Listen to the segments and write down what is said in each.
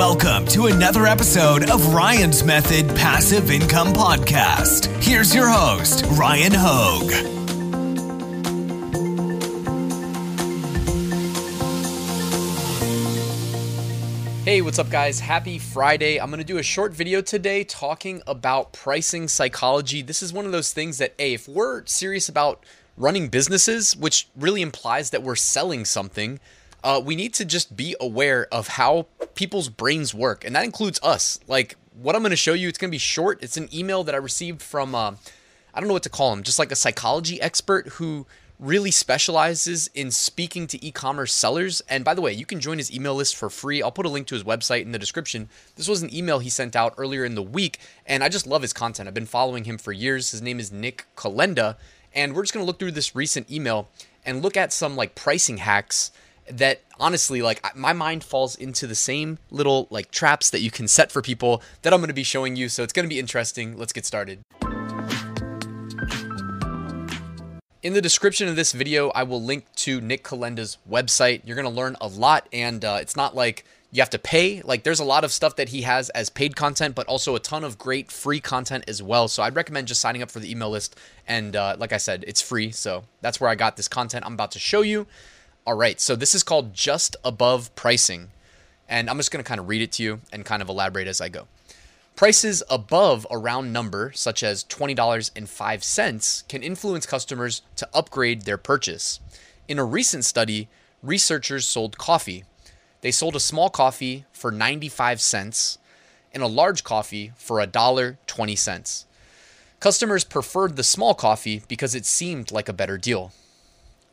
Welcome to another episode of Ryan's Method Passive Income Podcast. Here's your host, Ryan Hogue. Hey, what's up, guys? Happy Friday. I'm going to do a short video today talking about pricing psychology. This is one of those things that, A, if we're serious about running businesses, which really implies that we're selling something, uh, we need to just be aware of how people's brains work. And that includes us. Like, what I'm going to show you, it's going to be short. It's an email that I received from, uh, I don't know what to call him, just like a psychology expert who really specializes in speaking to e-commerce sellers. And by the way, you can join his email list for free. I'll put a link to his website in the description. This was an email he sent out earlier in the week, and I just love his content. I've been following him for years. His name is Nick Kolenda, and we're just going to look through this recent email and look at some like pricing hacks that honestly like my mind falls into the same little like traps that you can set for people that I'm going to be showing you. So it's going to be interesting. Let's get started. In the description of this video, I will link to Nick Kolenda's website. You're going to learn a lot, and uh, it's not like you have to pay. Like, there's a lot of stuff that he has as paid content, but also a ton of great free content as well. So, I'd recommend just signing up for the email list. And uh, like I said, it's free. So, that's where I got this content I'm about to show you. All right, so this is called Just Above Pricing. And I'm just going to kind of read it to you and kind of elaborate as I go. Prices above a round number, such as $20.05, can influence customers to upgrade their purchase. In a recent study, researchers sold coffee. They sold a small coffee for 95 cents and a large coffee for $1.20. Customers preferred the small coffee because it seemed like a better deal.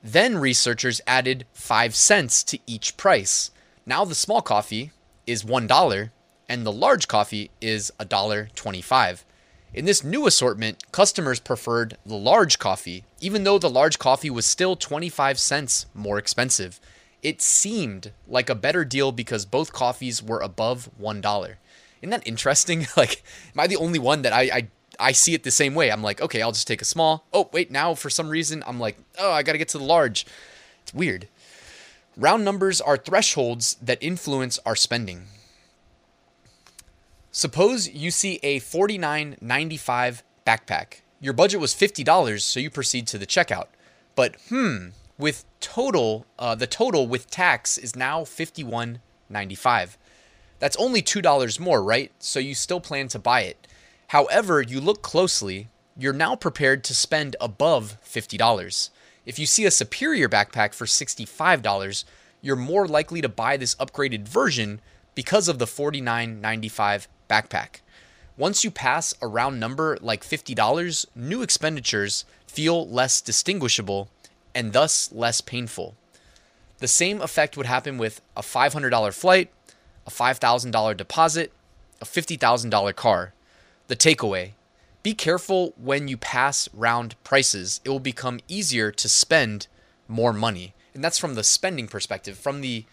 Then researchers added 5 cents to each price. Now the small coffee is $1 and the large coffee is $1.25. In this new assortment, customers preferred the large coffee, even though the large coffee was still 25 cents more expensive. It seemed like a better deal because both coffees were above $1. Isn't that interesting? Like, am I the only one that I, I I see it the same way. I'm like, okay, I'll just take a small. Oh, wait, now for some reason, I'm like, oh, I got to get to the large. It's weird. Round numbers are thresholds that influence our spending. Suppose you see a $49.95 backpack. Your budget was $50, so you proceed to the checkout. But hmm, with total, uh, the total with tax is now $51.95. That's only $2 more, right? So you still plan to buy it. However, you look closely, you're now prepared to spend above $50. If you see a superior backpack for $65, you're more likely to buy this upgraded version because of the $49.95 backpack. Once you pass a round number like $50, new expenditures feel less distinguishable and thus less painful. The same effect would happen with a $500 flight, a $5,000 deposit, a $50,000 car. The takeaway be careful when you pass round prices. It will become easier to spend more money. And that's from the spending perspective. From the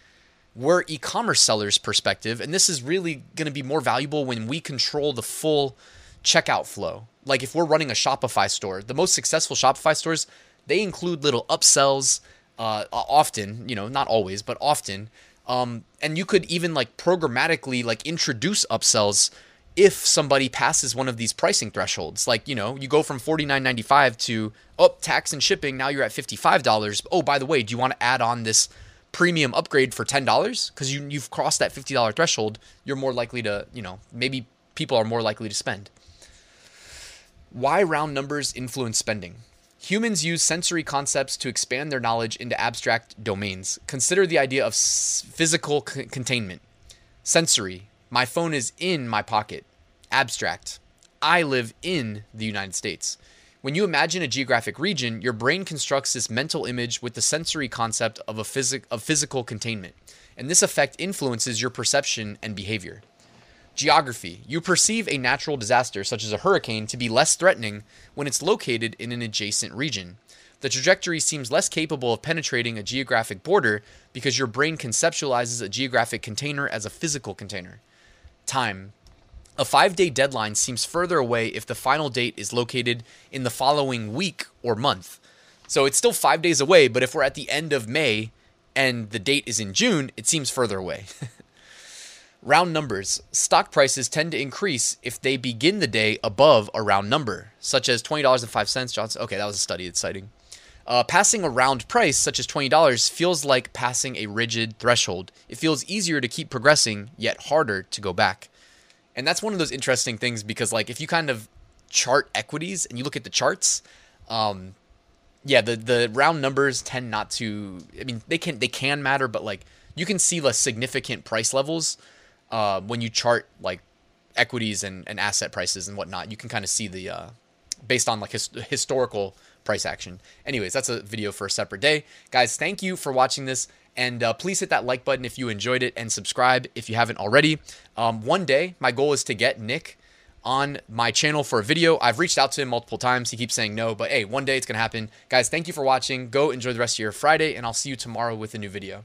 we're e-commerce sellers perspective and this is really going to be more valuable when we control the full checkout flow like if we're running a shopify store the most successful shopify stores they include little upsells uh, often you know not always but often um, and you could even like programmatically like introduce upsells if somebody passes one of these pricing thresholds like you know you go from 49.95 to oh tax and shipping now you're at $55 oh by the way do you want to add on this premium upgrade for $10 because you, you've crossed that $50 threshold, you're more likely to, you know, maybe people are more likely to spend. Why round numbers influence spending? Humans use sensory concepts to expand their knowledge into abstract domains. Consider the idea of physical c- containment. Sensory, my phone is in my pocket. Abstract, I live in the United States. When you imagine a geographic region, your brain constructs this mental image with the sensory concept of a phys- of physical containment, and this effect influences your perception and behavior. Geography. You perceive a natural disaster such as a hurricane to be less threatening when it's located in an adjacent region. The trajectory seems less capable of penetrating a geographic border because your brain conceptualizes a geographic container as a physical container. Time. A five day deadline seems further away if the final date is located in the following week or month. So it's still five days away, but if we're at the end of May and the date is in June, it seems further away. Round numbers. Stock prices tend to increase if they begin the day above a round number, such as $20.05. Johnson. Okay, that was a study it's citing. Uh, passing a round price, such as $20, feels like passing a rigid threshold. It feels easier to keep progressing, yet harder to go back. And that's one of those interesting things because, like, if you kind of chart equities and you look at the charts, um, yeah, the the round numbers tend not to. I mean, they can they can matter, but like you can see less significant price levels uh, when you chart like equities and, and asset prices and whatnot. You can kind of see the uh, based on like his, historical price action. Anyways, that's a video for a separate day, guys. Thank you for watching this. And uh, please hit that like button if you enjoyed it and subscribe if you haven't already. Um, one day, my goal is to get Nick on my channel for a video. I've reached out to him multiple times. He keeps saying no, but hey, one day it's going to happen. Guys, thank you for watching. Go enjoy the rest of your Friday, and I'll see you tomorrow with a new video.